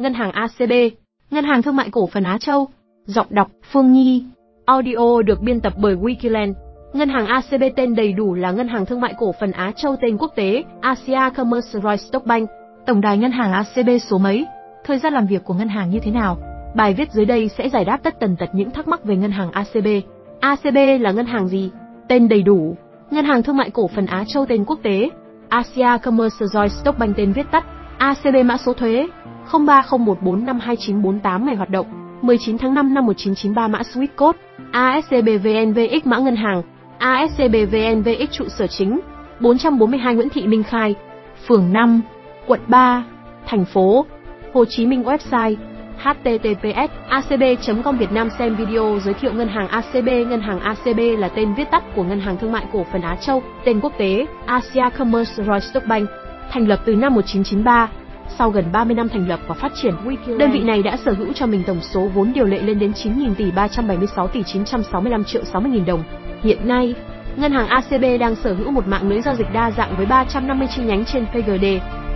Ngân hàng ACB, Ngân hàng Thương mại Cổ phần Á Châu. Giọng đọc Phương Nhi. Audio được biên tập bởi Wikiland. Ngân hàng ACB tên đầy đủ là Ngân hàng Thương mại Cổ phần Á Châu tên quốc tế Asia Commercial Stock Bank. Tổng đài ngân hàng ACB số mấy? Thời gian làm việc của ngân hàng như thế nào? Bài viết dưới đây sẽ giải đáp tất tần tật những thắc mắc về ngân hàng ACB. ACB là ngân hàng gì? Tên đầy đủ. Ngân hàng Thương mại Cổ phần Á Châu tên quốc tế Asia Commercial Stock Bank tên viết tắt ACB mã số thuế 0301452948 ngày hoạt động 19 tháng 5 năm 1993 mã Swift code ASCBVNVX mã ngân hàng ASCBVNVX trụ sở chính 442 Nguyễn Thị Minh Khai phường 5 quận 3 thành phố Hồ Chí Minh website https acb.com Việt Nam xem video giới thiệu ngân hàng ACB Ngân hàng ACB là tên viết tắt của Ngân hàng Thương mại Cổ phần Á Châu, tên quốc tế Asia Commerce Stock Bank, thành lập từ năm 1993. Sau gần 30 năm thành lập và phát triển, đơn vị này đã sở hữu cho mình tổng số vốn điều lệ lên đến 9.000 tỷ 376 tỷ 965 triệu 60 nghìn đồng. Hiện nay, Ngân hàng ACB đang sở hữu một mạng lưới giao dịch đa dạng với 350 chi nhánh trên PGD,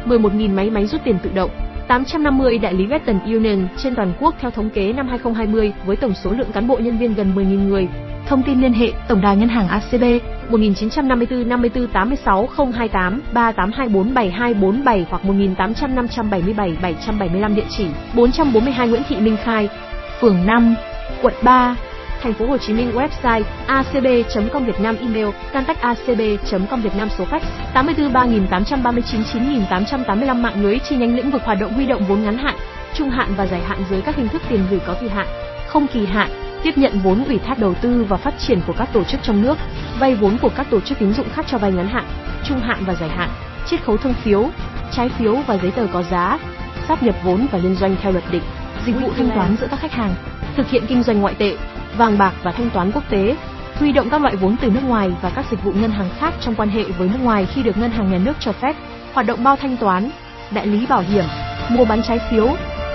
11.000 máy máy rút tiền tự động, 850 đại lý Western Union trên toàn quốc theo thống kế năm 2020 với tổng số lượng cán bộ nhân viên gần 10.000 người. Thông tin liên hệ Tổng đài Ngân hàng ACB 1954 54 86 028 3824 7247 hoặc 1800 577 775 địa chỉ 442 Nguyễn Thị Minh Khai, phường 5, quận 3, thành phố Hồ Chí Minh website acb.com.vn, email contact.acb.com.vn, số fax 84 3839 9885 mạng lưới chi nhánh lĩnh vực hoạt động huy động vốn ngắn hạn, trung hạn và dài hạn dưới các hình thức tiền gửi có kỳ hạn, không kỳ hạn, tiếp nhận vốn ủy thác đầu tư và phát triển của các tổ chức trong nước, vay vốn của các tổ chức tín dụng khác cho vay ngắn hạn, trung hạn và dài hạn, chiết khấu thông phiếu, trái phiếu và giấy tờ có giá, sáp nhập vốn và liên doanh theo luật định, dịch vụ thanh toán giữa các khách hàng, thực hiện kinh doanh ngoại tệ, vàng bạc và thanh toán quốc tế, huy động các loại vốn từ nước ngoài và các dịch vụ ngân hàng khác trong quan hệ với nước ngoài khi được ngân hàng nhà nước cho phép, hoạt động bao thanh toán, đại lý bảo hiểm, mua bán trái phiếu,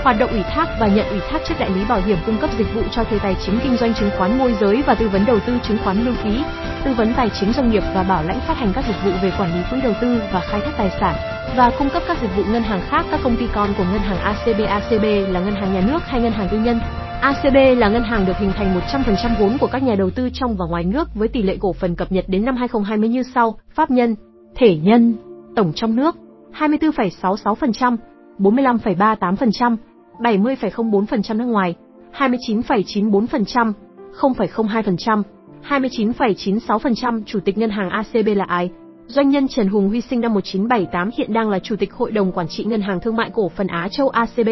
hoạt động ủy thác và nhận ủy thác trước đại lý bảo hiểm cung cấp dịch vụ cho thuê tài chính kinh doanh chứng khoán môi giới và tư vấn đầu tư chứng khoán lưu ký, tư vấn tài chính doanh nghiệp và bảo lãnh phát hành các dịch vụ về quản lý quỹ đầu tư và khai thác tài sản và cung cấp các dịch vụ ngân hàng khác. Các công ty con của ngân hàng ACB ACB là ngân hàng nhà nước hay ngân hàng tư nhân? ACB là ngân hàng được hình thành 100% vốn của các nhà đầu tư trong và ngoài nước với tỷ lệ cổ phần cập nhật đến năm 2020 như sau: pháp nhân, thể nhân, tổng trong nước 24,66%, 45,38%, 70,04% nước ngoài, 29,94%, 0,02%, 29,96%. Chủ tịch ngân hàng ACB là ai? Doanh nhân Trần Hùng Huy sinh năm 1978 hiện đang là chủ tịch hội đồng quản trị ngân hàng thương mại cổ phần Á Châu ACB.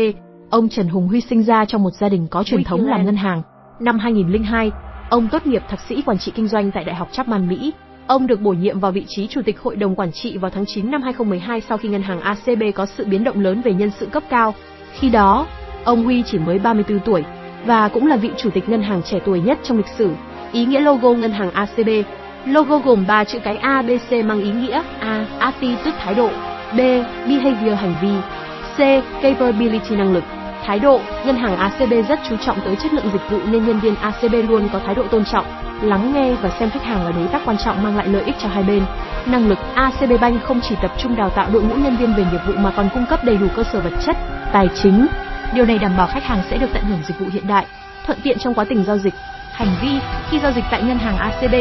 Ông Trần Hùng Huy sinh ra trong một gia đình có truyền thống làm ngân hàng. Năm 2002, ông tốt nghiệp thạc sĩ quản trị kinh doanh tại Đại học Chapman Mỹ. Ông được bổ nhiệm vào vị trí chủ tịch hội đồng quản trị vào tháng 9 năm 2012 sau khi ngân hàng ACB có sự biến động lớn về nhân sự cấp cao. Khi đó, ông Huy chỉ mới 34 tuổi và cũng là vị chủ tịch ngân hàng trẻ tuổi nhất trong lịch sử. Ý nghĩa logo ngân hàng ACB Logo gồm 3 chữ cái A, B, C mang ý nghĩa A. Attitude thái độ B. Behavior hành vi C. Capability năng lực Thái độ, ngân hàng ACB rất chú trọng tới chất lượng dịch vụ nên nhân viên ACB luôn có thái độ tôn trọng, lắng nghe và xem khách hàng là đối tác quan trọng mang lại lợi ích cho hai bên. Năng lực ACB Bank không chỉ tập trung đào tạo đội ngũ nhân viên về nghiệp vụ mà còn cung cấp đầy đủ cơ sở vật chất, tài chính. Điều này đảm bảo khách hàng sẽ được tận hưởng dịch vụ hiện đại, thuận tiện trong quá trình giao dịch. Hành vi, khi giao dịch tại ngân hàng ACB,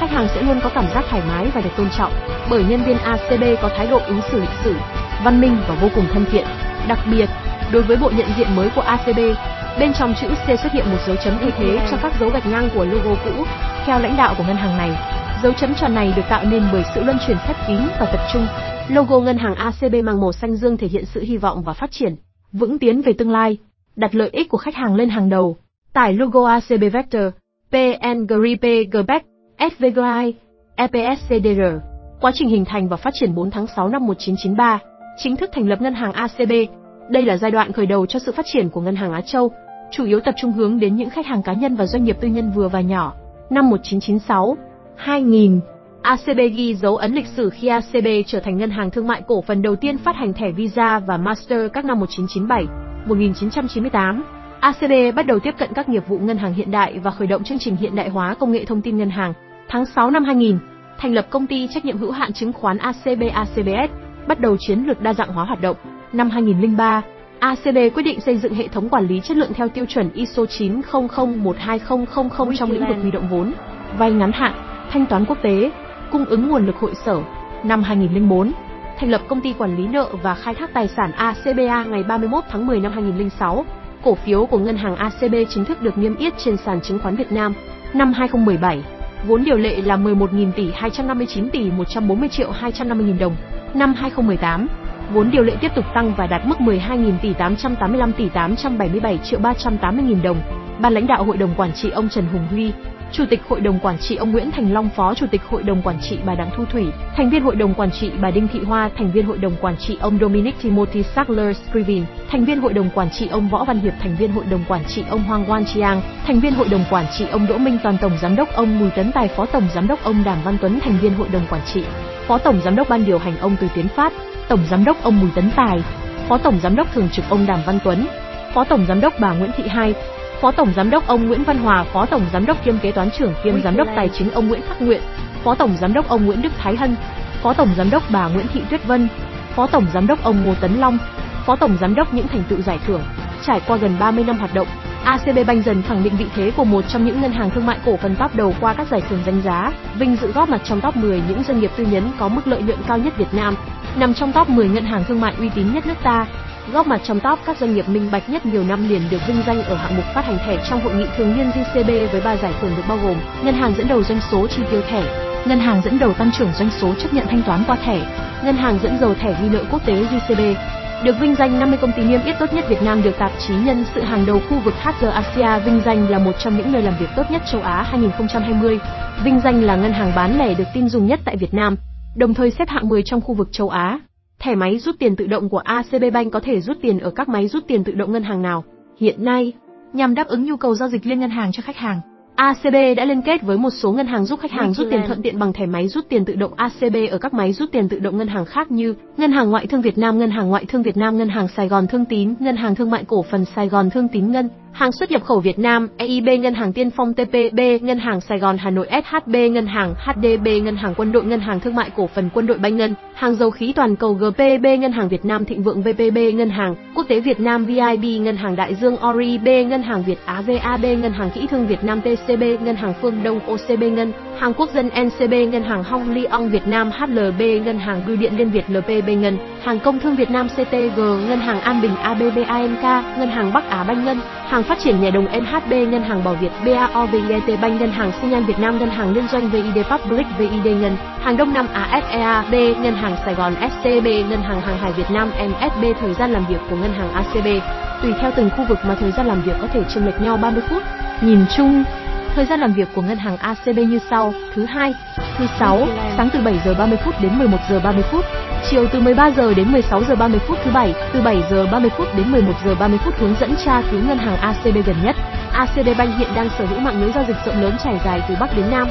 khách hàng sẽ luôn có cảm giác thoải mái và được tôn trọng, bởi nhân viên ACB có thái độ ứng xử lịch sử, văn minh và vô cùng thân thiện. Đặc biệt, đối với bộ nhận diện mới của ACB, bên trong chữ C xuất hiện một dấu chấm thay thế cho các dấu gạch ngang của logo cũ. Theo lãnh đạo của ngân hàng này, dấu chấm tròn này được tạo nên bởi sự luân chuyển khép kín và tập trung. Logo ngân hàng ACB mang màu xanh dương thể hiện sự hy vọng và phát triển, vững tiến về tương lai, đặt lợi ích của khách hàng lên hàng đầu. Tải logo ACB Vector, PN GRIP SVGI, EPSCDR. Quá trình hình thành và phát triển 4 tháng 6 năm 1993, chính thức thành lập ngân hàng ACB. Đây là giai đoạn khởi đầu cho sự phát triển của ngân hàng Á Châu, chủ yếu tập trung hướng đến những khách hàng cá nhân và doanh nghiệp tư nhân vừa và nhỏ. Năm 1996, 2000, ACB ghi dấu ấn lịch sử khi ACB trở thành ngân hàng thương mại cổ phần đầu tiên phát hành thẻ Visa và Master các năm 1997, 1998. ACB bắt đầu tiếp cận các nghiệp vụ ngân hàng hiện đại và khởi động chương trình hiện đại hóa công nghệ thông tin ngân hàng. Tháng 6 năm 2000, thành lập công ty trách nhiệm hữu hạn chứng khoán ACB ACBS, bắt đầu chiến lược đa dạng hóa hoạt động. Năm 2003, ACB quyết định xây dựng hệ thống quản lý chất lượng theo tiêu chuẩn ISO 90012000 trong lĩnh vực huy động vốn, vay ngắn hạn, thanh toán quốc tế, cung ứng nguồn lực hội sở. Năm 2004, thành lập công ty quản lý nợ và khai thác tài sản ACBA ngày 31 tháng 10 năm 2006. Cổ phiếu của ngân hàng ACB chính thức được niêm yết trên sàn chứng khoán Việt Nam. Năm 2017, vốn điều lệ là 11.000 tỷ 259 tỷ 140 triệu 250 nghìn đồng. Năm 2018, vốn điều lệ tiếp tục tăng và đạt mức 12.000 tỷ 885 tỷ 877 triệu 380 nghìn đồng. Ban lãnh đạo hội đồng quản trị ông Trần Hùng Huy, Chủ tịch Hội đồng Quản trị ông Nguyễn Thành Long, Phó Chủ tịch Hội đồng Quản trị bà Đặng Thu Thủy, thành viên Hội đồng Quản trị bà Đinh Thị Hoa, thành viên Hội đồng Quản trị ông Dominic Timothy Sackler Scrivin, thành viên Hội đồng Quản trị ông Võ Văn Hiệp, thành viên Hội đồng Quản trị ông Hoàng Quan Chiang, thành viên Hội đồng Quản trị ông Đỗ Minh Toàn, Tổng Giám đốc ông Bùi Tấn Tài, Phó Tổng Giám đốc ông Đàm Văn Tuấn, thành viên Hội đồng Quản trị, Phó Tổng Giám đốc Ban điều hành ông Từ Tiến Phát, Tổng Giám đốc ông Bùi Tấn Tài, Phó Tổng Giám đốc Thường trực ông Đàm Văn Tuấn, Phó Tổng Giám đốc bà Nguyễn Thị Hai, Phó Tổng Giám đốc ông Nguyễn Văn Hòa, Phó Tổng Giám đốc kiêm kế toán trưởng kiêm Giám đốc Tài chính ông Nguyễn Khắc Nguyện, Phó Tổng Giám đốc ông Nguyễn Đức Thái Hân, Phó Tổng Giám đốc bà Nguyễn Thị Tuyết Vân, Phó Tổng Giám đốc ông Ngô Tấn Long, Phó Tổng Giám đốc những thành tựu giải thưởng. Trải qua gần 30 năm hoạt động, ACB Bank dần khẳng định vị thế của một trong những ngân hàng thương mại cổ phần top đầu qua các giải thưởng danh giá, vinh dự góp mặt trong top 10 những doanh nghiệp tư nhân có mức lợi nhuận cao nhất Việt Nam, nằm trong top 10 ngân hàng thương mại uy tín nhất nước ta, góp mặt trong top các doanh nghiệp minh bạch nhất nhiều năm liền được vinh danh ở hạng mục phát hành thẻ trong hội nghị thường niên JCB với ba giải thưởng được bao gồm: ngân hàng dẫn đầu doanh số chi tiêu thẻ, ngân hàng dẫn đầu tăng trưởng doanh số chấp nhận thanh toán qua thẻ, ngân hàng dẫn đầu thẻ ghi nợ quốc tế JCB. Được vinh danh 50 công ty niêm yết tốt nhất Việt Nam được tạp chí Nhân sự hàng đầu khu vực HG Asia vinh danh là một trong những nơi làm việc tốt nhất châu Á 2020. Vinh danh là ngân hàng bán lẻ được tin dùng nhất tại Việt Nam, đồng thời xếp hạng 10 trong khu vực châu Á. Thẻ máy rút tiền tự động của ACB Bank có thể rút tiền ở các máy rút tiền tự động ngân hàng nào. Hiện nay, nhằm đáp ứng nhu cầu giao dịch liên ngân hàng cho khách hàng, ACB đã liên kết với một số ngân hàng giúp khách hàng rút tiền thuận tiện bằng thẻ máy rút tiền tự động ACB ở các máy rút tiền tự động ngân hàng khác như Ngân hàng Ngoại thương Việt Nam, Ngân hàng Ngoại thương Việt Nam, Ngân hàng Sài Gòn Thương Tín, Ngân hàng Thương mại Cổ phần Sài Gòn Thương Tín Ngân, hàng xuất nhập khẩu Việt Nam, EIB, Ngân hàng Tiên Phong TPB, Ngân hàng Sài Gòn Hà Nội SHB, Ngân hàng HDB, Ngân hàng Quân đội, Ngân hàng Thương mại Cổ phần Quân đội Banh Ngân, hàng dầu khí toàn cầu GPB, Ngân hàng Việt Nam Thịnh Vượng VPB, Ngân hàng Quốc tế Việt Nam VIB, Ngân hàng Đại Dương ORIB, Ngân hàng Việt Á VAB, Ngân hàng Kỹ thương Việt Nam TCB, Ngân hàng Phương Đông OCB Ngân, hàng Quốc dân NCB, Ngân hàng Hong Leong Việt Nam HLB, Ngân hàng Bưu điện Liên Việt LPB Ngân, hàng Công thương Việt Nam CTG, Ngân hàng An Bình ABB ANK, Ngân hàng Bắc Á Banh Ngân, hàng Phát triển Nhà đồng NHB, Ngân hàng Bảo Việt BAO VIT Bank, Ngân hàng sinh nhan Việt Nam, Ngân hàng Liên doanh VID Public VID Ngân, hàng Đông Nam Á SEAB, Ngân hàng Sài Gòn SCB, Ngân hàng Hàng hải Việt Nam MSB thời gian làm việc của Ngân hàng ACB. Tùy theo từng khu vực mà thời gian làm việc có thể chênh lệch nhau 30 phút. Nhìn chung, Thời gian làm việc của ngân hàng ACB như sau: thứ hai, thứ sáu, sáng từ 7 giờ 30 phút đến 11 giờ 30 phút, chiều từ 13 giờ đến 16 giờ 30 phút thứ bảy, từ 7 giờ 30 phút đến 11 giờ 30 phút hướng dẫn tra cứu ngân hàng ACB gần nhất. ACB Bank hiện đang sở hữu mạng lưới giao dịch rộng lớn trải dài từ Bắc đến Nam.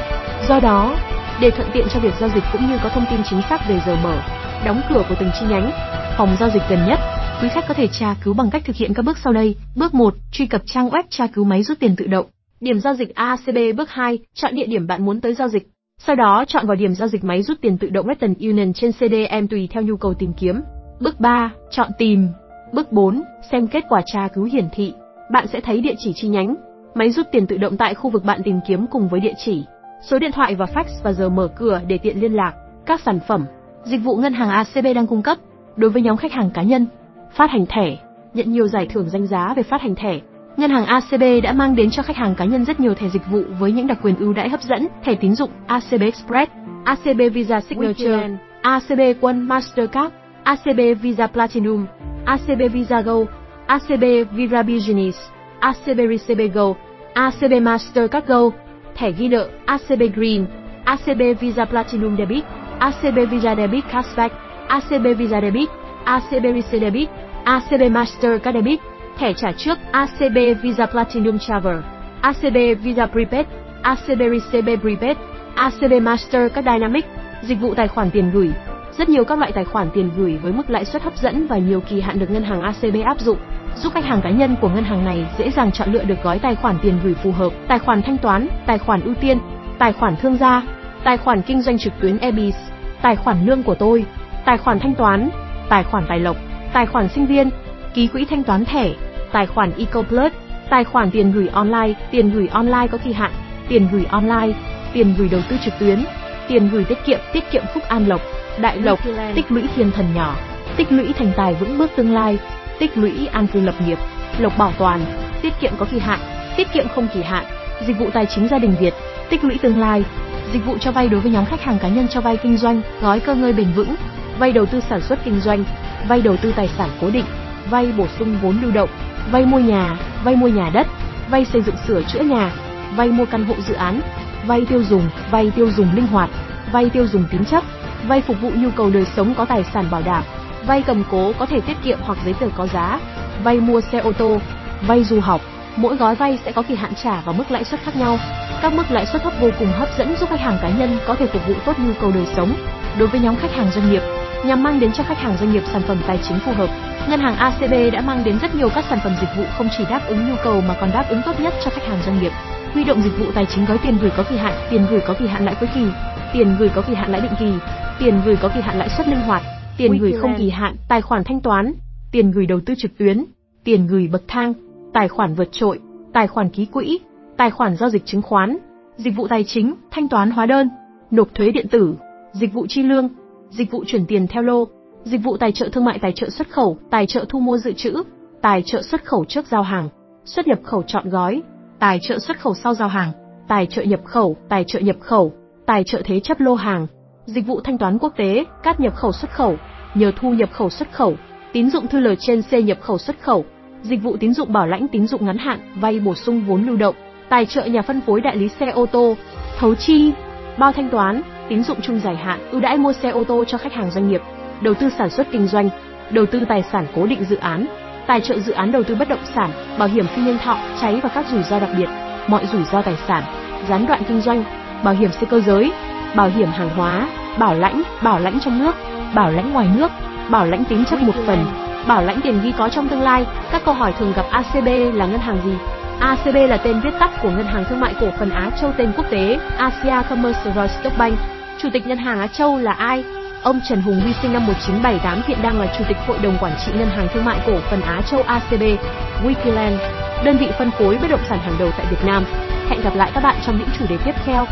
Do đó, để thuận tiện cho việc giao dịch cũng như có thông tin chính xác về giờ mở, đóng cửa của từng chi nhánh, phòng giao dịch gần nhất, quý khách có thể tra cứu bằng cách thực hiện các bước sau đây. Bước 1, truy cập trang web tra cứu máy rút tiền tự động. Điểm giao dịch ACB bước 2, chọn địa điểm bạn muốn tới giao dịch. Sau đó chọn vào điểm giao dịch máy rút tiền tự động Western Union trên CDM tùy theo nhu cầu tìm kiếm. Bước 3, chọn tìm. Bước 4, xem kết quả tra cứu hiển thị. Bạn sẽ thấy địa chỉ chi nhánh, máy rút tiền tự động tại khu vực bạn tìm kiếm cùng với địa chỉ, số điện thoại và fax và giờ mở cửa để tiện liên lạc. Các sản phẩm, dịch vụ ngân hàng ACB đang cung cấp đối với nhóm khách hàng cá nhân, phát hành thẻ, nhận nhiều giải thưởng danh giá về phát hành thẻ Ngân hàng ACB đã mang đến cho khách hàng cá nhân rất nhiều thẻ dịch vụ với những đặc quyền ưu đãi hấp dẫn, thẻ tín dụng ACB Express, ACB Visa Signature, ACB One Mastercard, ACB Visa Platinum, ACB Visa Go, ACB Visa Business, ACB Receive Go, ACB Mastercard Go, thẻ ghi nợ ACB Green, ACB Visa Platinum Debit, ACB Visa Debit Cashback, ACB Visa Debit, ACB Receive Debit, ACB Mastercard Debit, thẻ trả trước ACB Visa Platinum Travel, ACB Visa Prepaid, ACB Receive Prepaid, ACB Master các Dynamic, dịch vụ tài khoản tiền gửi. Rất nhiều các loại tài khoản tiền gửi với mức lãi suất hấp dẫn và nhiều kỳ hạn được ngân hàng ACB áp dụng, giúp khách hàng cá nhân của ngân hàng này dễ dàng chọn lựa được gói tài khoản tiền gửi phù hợp, tài khoản thanh toán, tài khoản ưu tiên, tài khoản thương gia, tài khoản kinh doanh trực tuyến EBIS, tài khoản lương của tôi, tài khoản thanh toán, tài khoản tài lộc, tài khoản sinh viên, ký quỹ thanh toán thẻ, tài khoản EcoPlus, tài khoản tiền gửi online, tiền gửi online có kỳ hạn, tiền gửi online, tiền gửi đầu tư trực tuyến, tiền gửi tiết kiệm, tiết kiệm Phúc An Lộc, Đại Lộc, tích lũy thiên thần nhỏ, tích lũy thành tài vững bước tương lai, tích lũy an cư lập nghiệp, lộc bảo toàn, tiết kiệm có kỳ hạn, tiết kiệm không kỳ hạn, dịch vụ tài chính gia đình Việt, tích lũy tương lai, dịch vụ cho vay đối với nhóm khách hàng cá nhân cho vay kinh doanh, gói cơ ngơi bền vững, vay đầu tư sản xuất kinh doanh, vay đầu tư tài sản cố định, vay bổ sung vốn lưu động, vay mua nhà, vay mua nhà đất, vay xây dựng sửa chữa nhà, vay mua căn hộ dự án, vay tiêu dùng, vay tiêu dùng linh hoạt, vay tiêu dùng tín chấp, vay phục vụ nhu cầu đời sống có tài sản bảo đảm, vay cầm cố có thể tiết kiệm hoặc giấy tờ có giá, vay mua xe ô tô, vay du học. Mỗi gói vay sẽ có kỳ hạn trả và mức lãi suất khác nhau. Các mức lãi suất thấp vô cùng hấp dẫn giúp khách hàng cá nhân có thể phục vụ tốt nhu cầu đời sống. Đối với nhóm khách hàng doanh nghiệp, nhằm mang đến cho khách hàng doanh nghiệp sản phẩm tài chính phù hợp, ngân hàng ACB đã mang đến rất nhiều các sản phẩm dịch vụ không chỉ đáp ứng nhu cầu mà còn đáp ứng tốt nhất cho khách hàng doanh nghiệp. Huy động dịch vụ tài chính gói tiền gửi có kỳ hạn, tiền gửi có kỳ hạn lãi cuối kỳ, tiền gửi có kỳ hạn lãi định kỳ, tiền gửi có kỳ hạn lãi suất linh hoạt, tiền gửi không kỳ hạn, tài khoản thanh toán, tiền gửi đầu tư trực tuyến, tiền gửi bậc thang, tài khoản vượt trội, tài khoản ký quỹ, tài khoản giao dịch chứng khoán, dịch vụ tài chính, thanh toán hóa đơn, nộp thuế điện tử, dịch vụ chi lương, dịch vụ chuyển tiền theo lô, dịch vụ tài trợ thương mại tài trợ xuất khẩu, tài trợ thu mua dự trữ, tài trợ xuất khẩu trước giao hàng, xuất nhập khẩu chọn gói, tài trợ xuất khẩu sau giao hàng, tài trợ nhập khẩu, tài trợ nhập khẩu, tài trợ thế chấp lô hàng, dịch vụ thanh toán quốc tế, cát nhập khẩu xuất khẩu, nhờ thu nhập khẩu xuất khẩu, tín dụng thư lời trên C nhập khẩu xuất khẩu, dịch vụ tín dụng bảo lãnh tín dụng ngắn hạn, vay bổ sung vốn lưu động, tài trợ nhà phân phối đại lý xe ô tô, thấu chi, bao thanh toán, tín dụng chung dài hạn, ưu đãi mua xe ô tô cho khách hàng doanh nghiệp, đầu tư sản xuất kinh doanh, đầu tư tài sản cố định dự án, tài trợ dự án đầu tư bất động sản, bảo hiểm phi nhân thọ, cháy và các rủi ro đặc biệt, mọi rủi ro tài sản, gián đoạn kinh doanh, bảo hiểm xe cơ giới, bảo hiểm hàng hóa, bảo lãnh, bảo lãnh trong nước, bảo lãnh ngoài nước, bảo lãnh tín chấp một phần, bảo lãnh tiền ghi có trong tương lai. Các câu hỏi thường gặp ACB là ngân hàng gì? ACB là tên viết tắt của Ngân hàng Thương mại Cổ phần Á Châu tên quốc tế Asia Commercial Stock Bank. Chủ tịch Ngân hàng Á Châu là ai? Ông Trần Hùng Huy sinh năm 1978 hiện đang là Chủ tịch Hội đồng Quản trị Ngân hàng Thương mại Cổ phần Á Châu ACB, Wikiland, đơn vị phân phối bất động sản hàng đầu tại Việt Nam. Hẹn gặp lại các bạn trong những chủ đề tiếp theo.